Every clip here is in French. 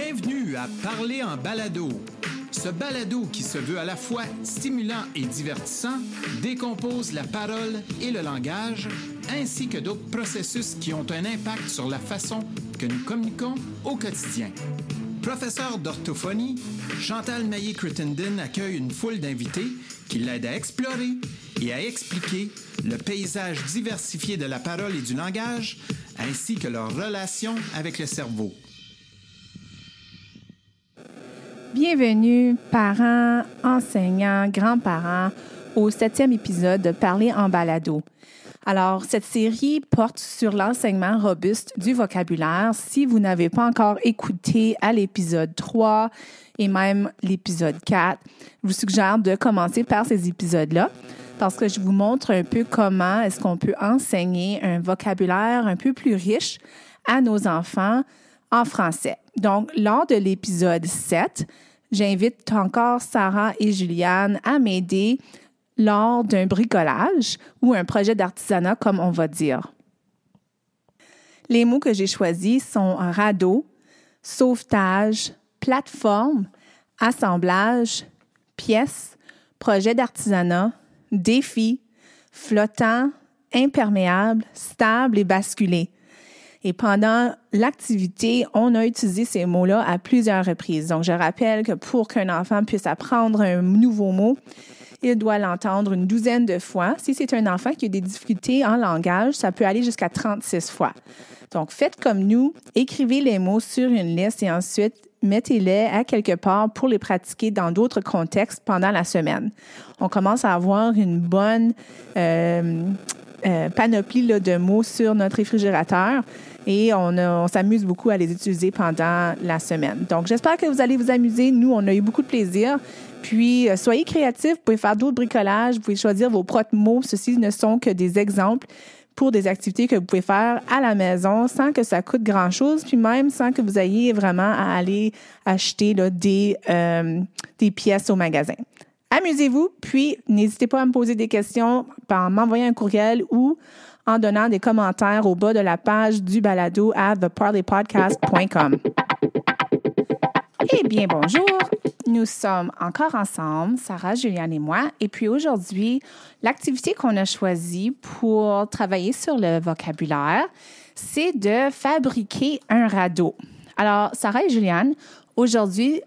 Bienvenue à Parler en balado. Ce balado qui se veut à la fois stimulant et divertissant décompose la parole et le langage, ainsi que d'autres processus qui ont un impact sur la façon que nous communiquons au quotidien. Professeur d'orthophonie, Chantal Naillé-Crittenden accueille une foule d'invités qui l'aident à explorer et à expliquer le paysage diversifié de la parole et du langage, ainsi que leur relation avec le cerveau. Bienvenue, parents, enseignants, grands-parents, au septième épisode de Parler en balado. Alors, cette série porte sur l'enseignement robuste du vocabulaire. Si vous n'avez pas encore écouté à l'épisode 3 et même l'épisode 4, je vous suggère de commencer par ces épisodes-là parce que je vous montre un peu comment est-ce qu'on peut enseigner un vocabulaire un peu plus riche à nos enfants en français. Donc, lors de l'épisode 7, j'invite encore Sarah et Juliane à m'aider lors d'un bricolage ou un projet d'artisanat, comme on va dire. Les mots que j'ai choisis sont radeau, sauvetage, plateforme, assemblage, pièce, projet d'artisanat, défi, flottant, imperméable, stable et basculé. Et pendant l'activité, on a utilisé ces mots-là à plusieurs reprises. Donc, je rappelle que pour qu'un enfant puisse apprendre un nouveau mot, il doit l'entendre une douzaine de fois. Si c'est un enfant qui a des difficultés en langage, ça peut aller jusqu'à 36 fois. Donc, faites comme nous, écrivez les mots sur une liste et ensuite mettez-les à quelque part pour les pratiquer dans d'autres contextes pendant la semaine. On commence à avoir une bonne euh, euh, panoplie de mots sur notre réfrigérateur et on, s'amuse beaucoup à les utiliser pendant la semaine. Donc, j'espère que vous allez vous amuser. Nous, on a eu beaucoup de plaisir. Puis, euh, soyez créatifs. Vous pouvez faire d'autres bricolages. Vous pouvez choisir vos propres mots. Ceci ne sont que des exemples pour des activités que vous pouvez faire à la maison sans que ça coûte grand-chose, puis même sans que vous ayez vraiment à aller acheter des, euh, des pièces au magasin. Amusez-vous, puis n'hésitez pas à me poser des questions en m'envoyant un courriel ou en donnant des commentaires au bas de la page du balado à theparleypodcast.com. Eh bien, bonjour. Nous sommes encore ensemble, Sarah, Juliane et moi. Et puis aujourd'hui, l'activité qu'on a choisie pour travailler sur le vocabulaire, c'est de fabriquer un radeau. Alors, Sarah et Juliane, aujourd'hui,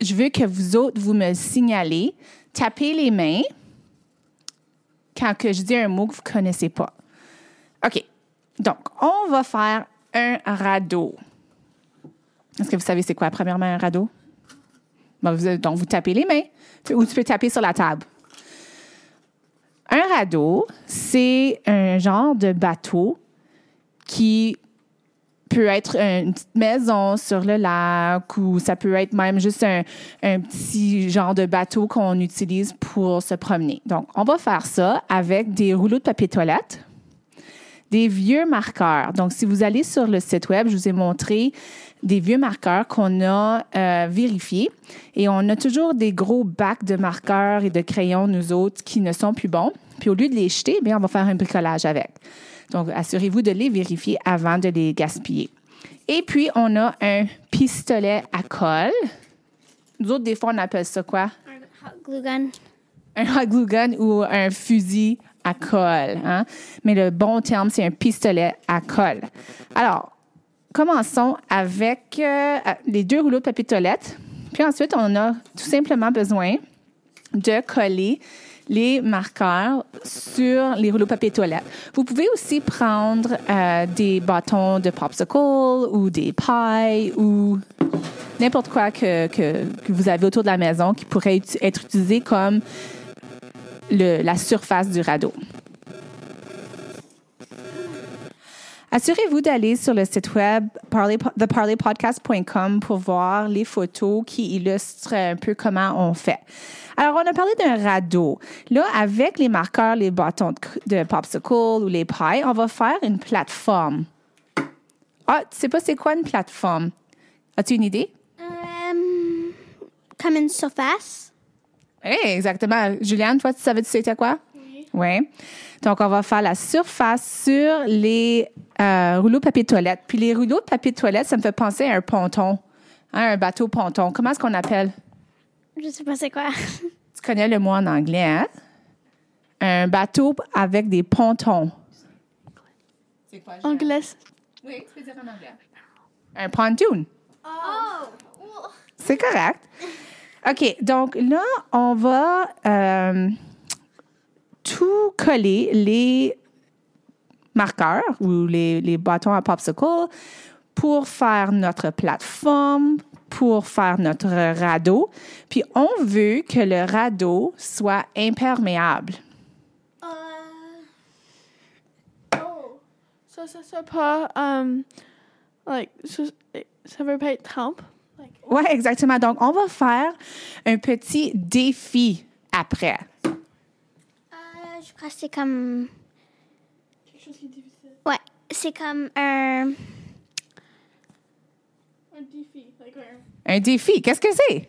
je veux que vous autres, vous me signalez, tapez les mains quand que je dis un mot que vous ne connaissez pas. OK. Donc, on va faire un radeau. Est-ce que vous savez c'est quoi, premièrement, un radeau? vous, donc, vous tapez les mains ou tu peux taper sur la table. Un radeau, c'est un genre de bateau qui peut être une petite maison sur le lac ou ça peut être même juste un petit genre de bateau qu'on utilise pour se promener. Donc, on va faire ça avec des rouleaux de papier toilette, des vieux marqueurs. Donc, si vous allez sur le site web, je vous ai montré des vieux marqueurs qu'on a euh, vérifiés. Et on a toujours des gros bacs de marqueurs et de crayons, nous autres, qui ne sont plus bons. Puis au lieu de les jeter, bien, on va faire un bricolage avec. Donc, assurez-vous de les vérifier avant de les gaspiller. Et puis, on a un pistolet à colle. Nous autres, des fois, on appelle ça quoi? Un hot glue gun. Un hot glue gun ou un fusil à colle. Hein? Mais le bon terme, c'est un pistolet à colle. Alors, commençons avec euh, les deux rouleaux de papier toilette. Puis ensuite, on a tout simplement besoin de coller les marqueurs sur les rouleaux de papier toilette. Vous pouvez aussi prendre euh, des bâtons de popsicle ou des pailles ou n'importe quoi que, que, que, vous avez autour de la maison qui pourrait être utilisé comme la surface du radeau. Assurez-vous d'aller sur le site web theparleypodcast.com pour voir les photos qui illustrent un peu comment on fait. Alors, on a parlé d'un radeau. Là, avec les marqueurs, les bâtons de popsicle ou les pailles, on va faire une plateforme. Ah, tu sais pas c'est quoi une plateforme? As-tu une idée? Um, comme une surface. Oui, exactement. Juliane, toi, tu savais tu c'était quoi? Oui. Oui. Donc, on va faire la surface sur les euh, rouleaux de papier toilette. Puis les rouleaux de papier toilette, ça me fait penser à un ponton. Hein, un bateau ponton. Comment est-ce qu'on appelle? Je sais pas c'est quoi. Tu connais le mot en anglais, hein? Un bateau avec des pontons. C'est quoi? Anglais. Oui, tu peux dire en anglais. Un pontoon. Oh. C'est correct. OK, donc là, on va euh, tout coller les marqueurs ou les, les bâtons à popsicle pour faire notre plateforme, pour faire notre radeau. Puis on veut que le radeau soit imperméable. Uh, Oh. Ça, ça, ça pas, um, like, ça veut pas être trempe. Oui, exactement. Donc, on va faire un petit défi après. uh, je crois que c'est comme. quelque chose qui est difficile. Ouais, c'est comme un. Un défi. Like, un, Un défi, qu'est-ce que c'est?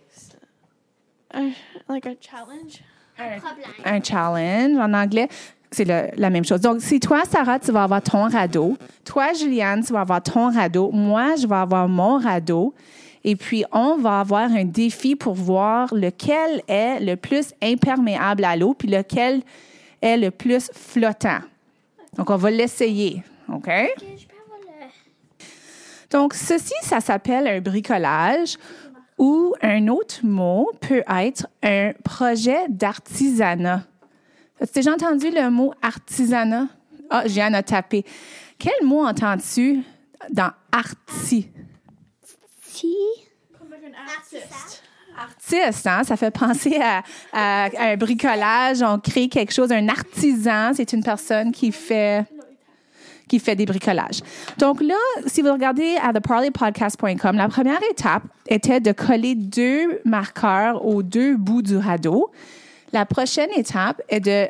un, like a challenge. problème. un challenge en anglais. C'est la même chose. Donc, si toi, Sarah, tu vas avoir ton radeau, toi, Juliane, tu vas avoir ton radeau, moi, je vais avoir mon radeau, et puis on va avoir un défi pour voir lequel est le plus imperméable à l'eau, puis lequel est le plus flottant. Donc, on va l'essayer. OK? Ok, je peux avoir le. Donc, ceci, ça s'appelle un bricolage ou un autre mot peut être un projet d'artisanat. As-tu déjà entendu le mot artisanat? Ah, j'ai a tapé. Quel mot entends-tu dans arti? Si. Comme like an artist. Artiste, hein? ça fait penser à, à- à un bricolage. On crée quelque chose. Un artisan, c'est une personne qui fait qui fait des bricolages. Donc là, si vous regardez à theparleypodcast.com, la première étape était de coller deux marqueurs aux deux bouts du radeau. La prochaine étape est de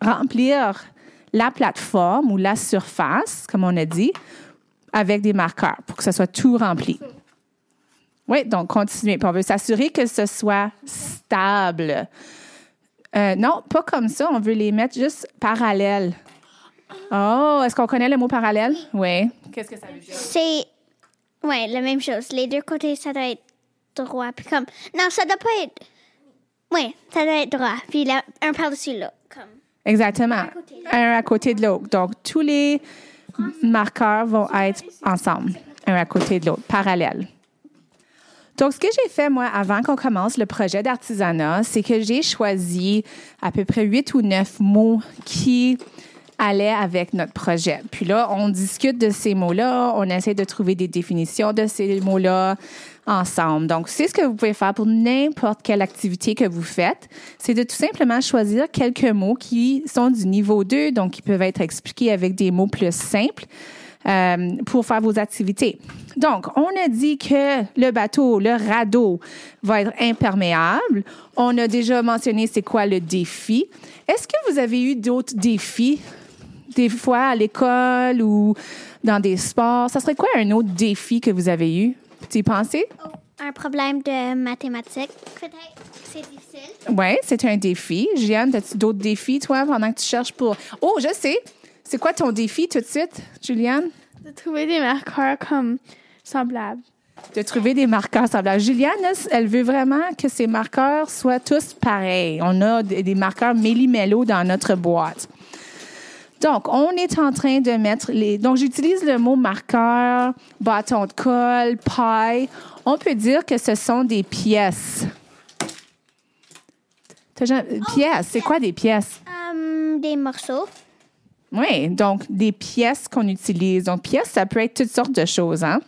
remplir la plateforme ou la surface, comme on a dit, avec des marqueurs pour que ce soit tout rempli. Oui, donc continuez. Puis on veut s'assurer que ce soit stable. Euh, non, pas comme ça. On veut les mettre juste parallèles. Oh, est-ce qu'on connaît le mot parallèle? Oui. Qu'est-ce que ça veut dire? C'est. Ouais, la même chose. Les deux côtés, ça doit être droit. Puis comme. Non, ça doit pas être. Ouais, ça doit être droit. Puis là, un par-dessus l'autre. Comme. Exactement. côté. Un à côté de l'autre. Donc, tous les marqueurs vont être ensemble, un à côté de l'autre, parallèles. Donc, ce que j'ai fait, moi, avant qu'on commence le projet d'artisanat, c'est que j'ai choisi à peu près huit ou neuf mots qui allaient avec notre projet. Puis là, on discute de ces mots-là, on essaie de trouver des définitions de ces mots-là ensemble. Donc, c'est ce que vous pouvez faire pour n'importe quelle activité que vous faites, c'est de tout simplement choisir quelques mots qui sont du niveau 2, donc qui peuvent être expliqués avec des mots plus simples euh, pour faire vos activités. Donc, on a dit que le bateau, le radeau, va être imperméable. On a déjà mentionné c'est quoi le défi. Est-ce que vous avez eu d'autres défis, des fois à l'école ou dans des sports? Ça serait quoi un autre défi que vous avez eu? Tu y pensé? Un problème de mathématiques, peut-être. C'est difficile. Oui, c'est un défi. Juliane, as-tu d'autres défis, toi, pendant que tu cherches pour? Oh, je sais! C'est quoi ton défi tout de suite, Juliane? De trouver des marqueurs comme semblables. De trouver des marqueurs semblables. Juliane, elle veut vraiment que ces marqueurs soient tous pareils. On a des marqueurs méli-mélo dans notre boîte. Donc, on est en train de mettre les. Donc, j'utilise le mot marqueur, bâton de colle, paille. On peut dire que ce sont des pièces. Jamais- Pièces, c'est quoi des pièces? Hum, des morceaux. Oui, donc des pièces qu'on utilise. Donc, pièces, ça peut être toutes sortes de choses, hein?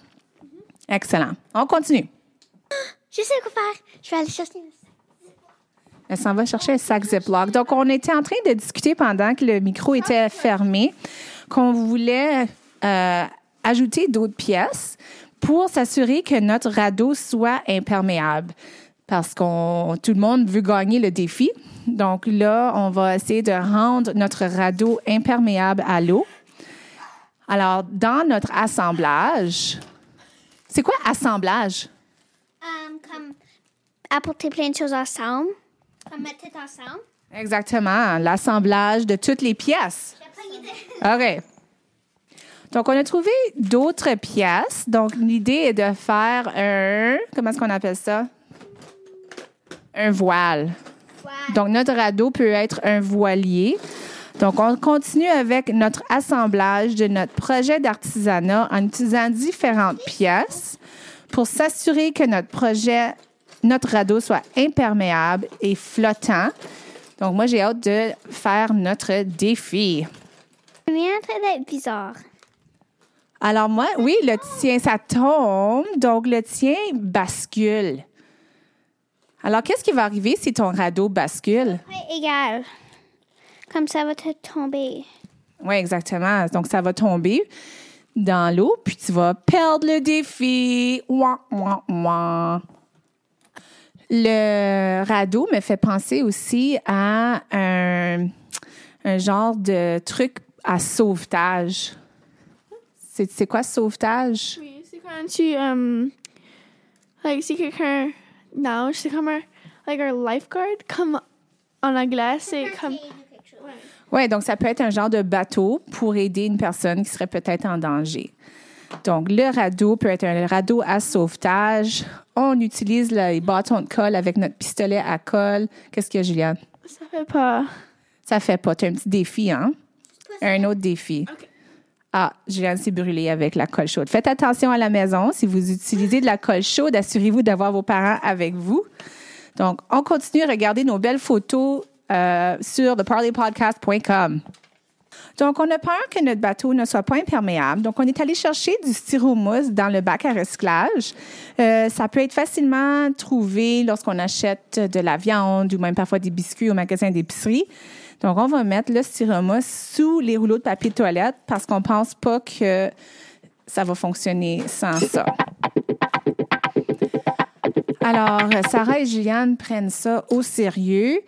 Excellent. On continue. Je sais quoi faire. Je vais aller chercher Elle s'en va chercher un sac Ziploc. Donc, on était en train de discuter pendant que le micro était fermé qu'on voulait euh, ajouter d'autres pièces pour s'assurer que notre radeau soit imperméable. Parce qu'on tout le monde veut gagner le défi. Donc là, on va essayer de rendre notre radeau imperméable à l'eau. Alors, dans notre assemblage, c'est quoi assemblage? Hum, comme apporter plein de choses ensemble. Comme mettre tout ensemble. Exactement, l'assemblage de toutes les pièces. Pas. OK. Donc, on a trouvé d'autres pièces. Donc, l'idée est de faire un. Comment est-ce qu'on appelle ça? Un voile. Donc, notre radeau peut être un voilier. Donc, on continue avec notre assemblage de notre projet d'artisanat en utilisant différentes pièces pour s'assurer que notre projet, notre radeau soit imperméable et flottant. Donc, moi, j'ai hâte de faire notre défi. C'est en train d'être bizarre. Alors, moi, oui, le tien, ça tombe. Donc, le tien bascule. Alors, qu'est-ce qui va arriver si ton radeau bascule? Ouais, égal. Comme ça va te tomber. Oui, exactement. Donc, ça va tomber dans l'eau, puis tu vas perdre le défi. Ouah, ouah, ouah. Le radeau me fait penser aussi à un, un genre de truc à sauvetage. C'est c'est quoi sauvetage? Oui, c'est quand tu, um, like, si quelqu'un nage, c'est comme un, like, un lifeguard, comme en anglais, c'est comme, Oui, donc ça peut être un genre de bateau pour aider une personne qui serait peut-être en danger. Donc, le radeau peut être un radeau à sauvetage. On utilise les bâtons de colle avec notre pistolet à colle. Qu'est-ce qu'il y a, Juliane? ça fait pas. Ça fait pas. Tu as un petit défi, hein? Un autre défi. OK. Ah, Juliane s'est brûlée avec la colle chaude. Faites attention à la maison. Si vous utilisez de la colle chaude, assurez-vous d'avoir vos parents avec vous. Donc, on continue à regarder nos belles photos euh, sur theparleypodcast.com. Donc, on a peur que notre bateau ne soit pas imperméable. Donc, on est allé chercher du styromousse dans le bac à recyclage. Euh, ça peut être facilement trouvé lorsqu'on achète de la viande ou même parfois des biscuits au magasin d'épicerie. Donc, on va mettre le styromousse sous les rouleaux de papier de toilette parce qu'on pense pas que ça va fonctionner sans ça. Alors, Sarah et Juliane prennent ça au sérieux.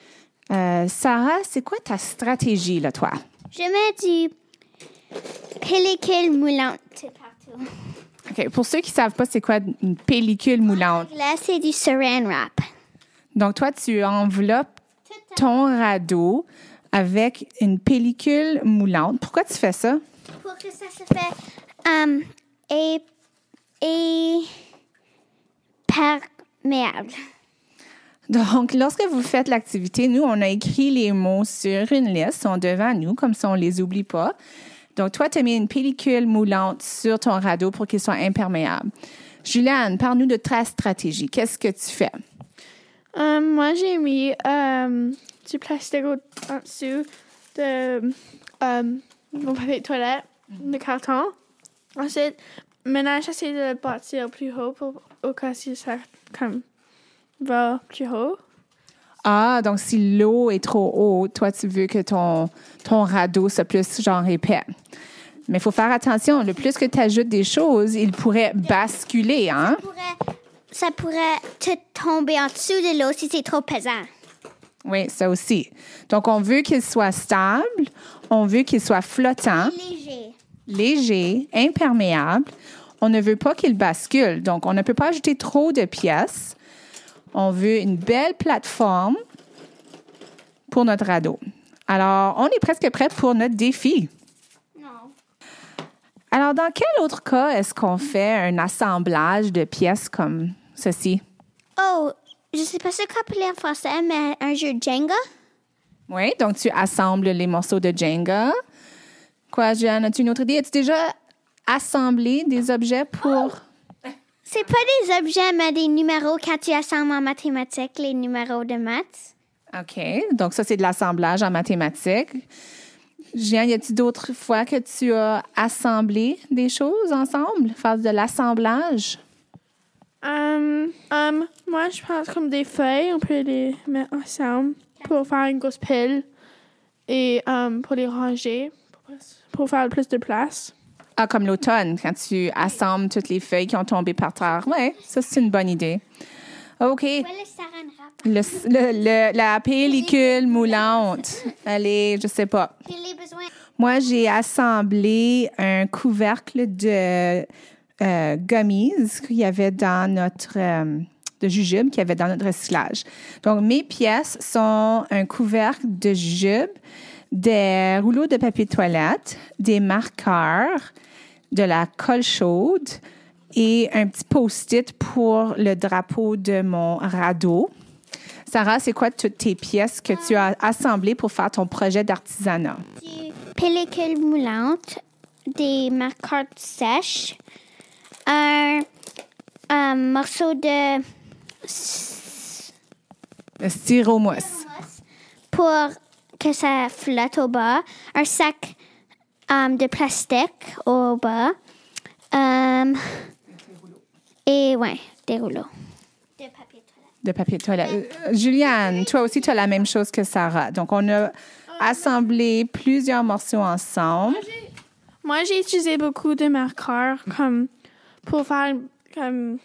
Euh, Sarah, c'est quoi ta stratégie, là, toi? Je mets du pellicule moulante partout. OK. Pour ceux qui ne savent pas, c'est quoi une pellicule moulante? Là, c'est du saran wrap. Donc, toi, tu enveloppes ton radeau avec une pellicule moulante. Pourquoi tu fais ça? Pour que ça se fait um, et, et perméable. Donc, lorsque vous faites l'activité, nous, on a écrit les mots sur une liste, sont devant nous, comme ça, on ne les oublie pas. Donc, toi, tu as mis une pellicule moulante sur ton radeau pour qu'il soit imperméable. Juliane, parle-nous de ta stratégie. Qu'est-ce que tu fais? Um, moi, j'ai mis um, du plastique en dessous de um, mon papier de toilette, de carton. Ensuite, maintenant, j'essaie de le bâtir plus haut pour, au cas si ça comme, va plus haut. Ah, donc si l'eau est trop haute, toi, tu veux que ton, ton radeau soit plus genre épais. Mais il faut faire attention. Le plus que tu ajoutes des choses, il pourrait basculer, hein? Pourrait- ça pourrait te tomber en dessous de l'eau si c'est trop pesant. Oui, ça aussi. Donc, on veut qu'il soit stable, on veut qu'il soit flottant, Léger. léger, imperméable. On ne veut pas qu'il bascule. Donc, on ne peut pas ajouter trop de pièces. On veut une belle plateforme pour notre radeau. Alors, on est presque prêt pour notre défi. Non. Alors, dans quel autre cas est-ce qu'on fait un assemblage de pièces comme ceci? Oh, je sais pas ce qu'on appelle en français, mais un jeu Jenga. Oui, donc tu assembles les morceaux de Jenga. Quoi, Jeanne, as-tu une autre idée? As-tu déjà assemblé des objets pour... C'est pas des objets, mais des numéros quand tu assembles en mathématiques les numéros de maths. OK, donc ça, c'est de l'assemblage en mathématiques. Jeanne, y a-t-il d'autres fois que tu as assemblé des choses ensemble? Faire de l'assemblage? Um, um, moi, je pense comme des feuilles, on peut les mettre ensemble pour faire une grosse pile et um, pour les ranger, pour, pour faire plus de place. Ah, comme l'automne, quand tu assembles toutes les feuilles qui ont tombé par terre. Oui, ça, c'est une bonne idée. OK. Le. Le, le- la pellicule moulante. Allez, je sais pas. Moi, j'ai assemblé un couvercle de euh, gummies qu'il y avait dans notre euh, de jujube qu'il y avait dans notre recyclage. Donc, mes pièces sont un couvercle de jujube, des rouleaux de papier de toilette, des marqueurs, de la colle chaude et un petit post-it pour le drapeau de mon radeau. Sarah, c'est quoi toutes tes pièces que tu as assemblées pour faire ton projet d'artisanat? Du pellicule moulante, des marqueurs sèches, un, un morceau de Le styromousse. pour que ça flotte au bas, un sac um, de plastique au bas, um, et ouais, des rouleaux. De papier toilette. de papier toilette. Euh, Juliane, toi aussi, tu as la même chose que Sarah. Donc, on a assemblé plusieurs morceaux ensemble. Moi, j'ai utilisé beaucoup de marqueurs comme pour faire comme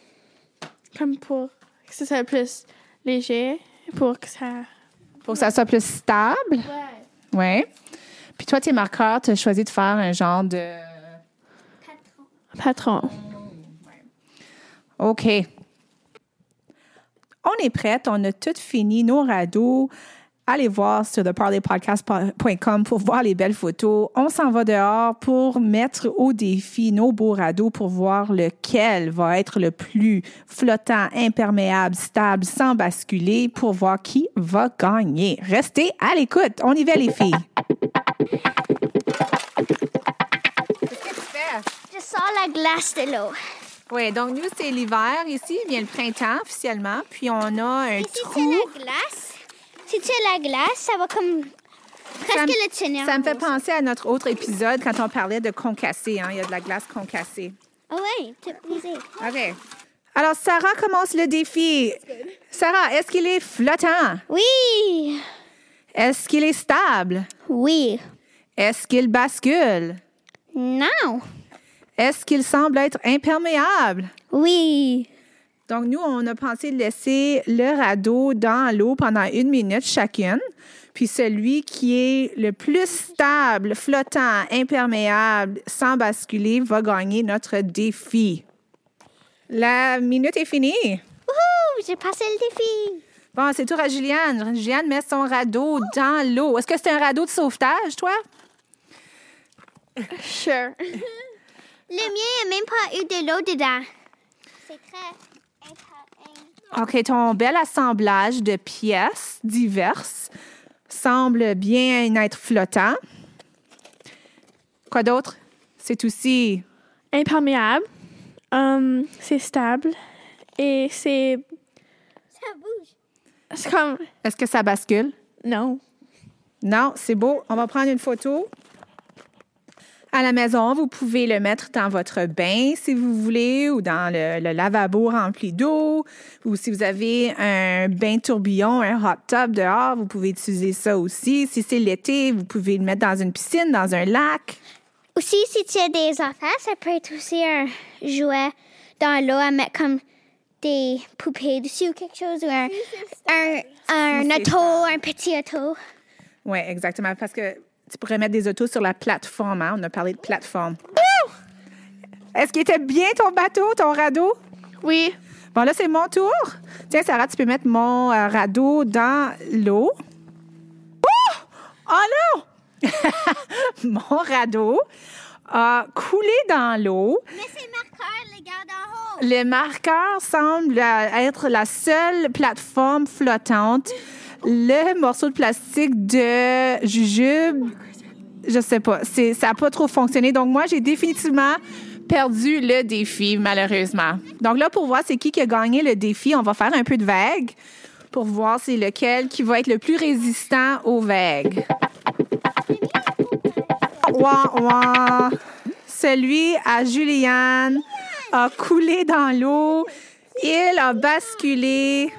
comme pour que ce soit plus léger, pour que ça. Pour que ça soit plus stable? Ouais. Oui. Puis toi, tes marqueurs, tu as choisi de faire un genre de... Patron. OK. On est prête. On a tout fini nos radeaux. Allez voir sur theparleypodcast.com pour voir les belles photos. On s'en va dehors pour mettre au défi nos beaux radeaux pour voir lequel va être le plus flottant, imperméable, stable, sans basculer pour voir qui va gagner. Restez à l'écoute. On y va, les filles. Je sors la glace de l'eau. Oui, donc nous, c'est l'hiver ici, bien le printemps officiellement. Puis on a un Et si tu trou. la glace, si tu la glace, ça va comme presque Ça me-. Ça me fait penser à notre autre épisode quand on parlait de concassé. Hein? Il y a de la glace concassée. Ah ouais, tout brisé. OK. Alors, Sarah commence le défi. Sarah, est-ce qu'il est flottant? Oui, Est-ce qu'il est stable? oui, Est-ce qu'il bascule? non, Est-ce qu'il semble être imperméable? oui, Donc, nous, on a pensé de laisser le radeau dans l'eau pendant une minute chacune. Puis celui qui est le plus stable, flottant, imperméable, sans basculer, va gagner notre défi. La minute est finie. Wouhou, j'ai passé le défi. Bon, c'est tour à Juliane. Juliane met son radeau dans l'eau. Est-ce que c'est un radeau de sauvetage, toi? Sure. Le mien n'a même pas eu de l'eau dedans. C'est très OK, ton bel assemblage de pièces diverses semble bien être flottant. Quoi d'autre? C'est aussi. Imperméable. Um, c'est stable. Et c'est. Ça bouge. C'est comme. Est-ce que ça bascule? Non. Non, c'est beau. On va prendre une photo. À la maison, vous pouvez le mettre dans votre bain si vous voulez ou dans le, le lavabo rempli d'eau ou si vous avez un bain tourbillon, un hot tub dehors, vous pouvez utiliser ça aussi. Si c'est l'été, vous pouvez le mettre dans une piscine, dans un lac. Aussi, si tu as des enfants, ça peut être aussi un jouet dans l'eau à mettre comme des poupées dessus ou quelque chose ou un, un, un c'est auto, un petit auto. Oui, exactement. Parce que tu pourrais mettre des autos sur la plateforme. hein. On a parlé de plateforme. Est-ce qu'il était bien ton bateau, ton radeau? Oui. Bon, là, c'est mon tour. Tiens, Sarah, tu peux mettre mon euh, radeau dans l'eau. Oh! Oh non! mon radeau a coulé dans l'eau. Mais c'est marqueur, les gars en haut. Le marqueur semble euh, être la seule plateforme flottante. Le morceau de plastique de jujube, je sais pas, c'est, ça n'a pas trop fonctionné. Donc, moi, j'ai définitivement perdu le défi, malheureusement. Donc, là, pour voir c'est qui qui a gagné le défi, on va faire un peu de vague pour voir c'est lequel qui va être le plus résistant aux vagues. Ouah, ouah. Celui à Juliane a coulé dans l'eau. Il a basculé.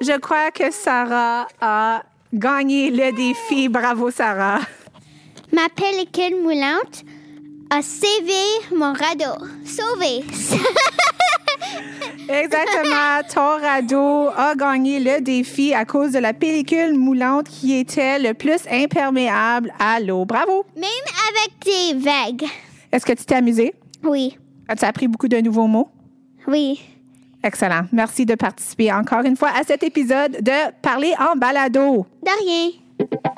Je crois que Sarah a gagné le défi. Bravo, Sarah. Ma pellicule moulante a sauvé mon radeau. Sauvé. Exactement. Ton radeau a gagné le défi à cause de la pellicule moulante qui était le plus imperméable à l'eau. Bravo. Même avec des vagues. Est-ce que tu t'es amusé? Oui, As-tu appris beaucoup de nouveaux mots? oui. Excellent. Merci de participer encore une fois à cet épisode de Parler en balado. De.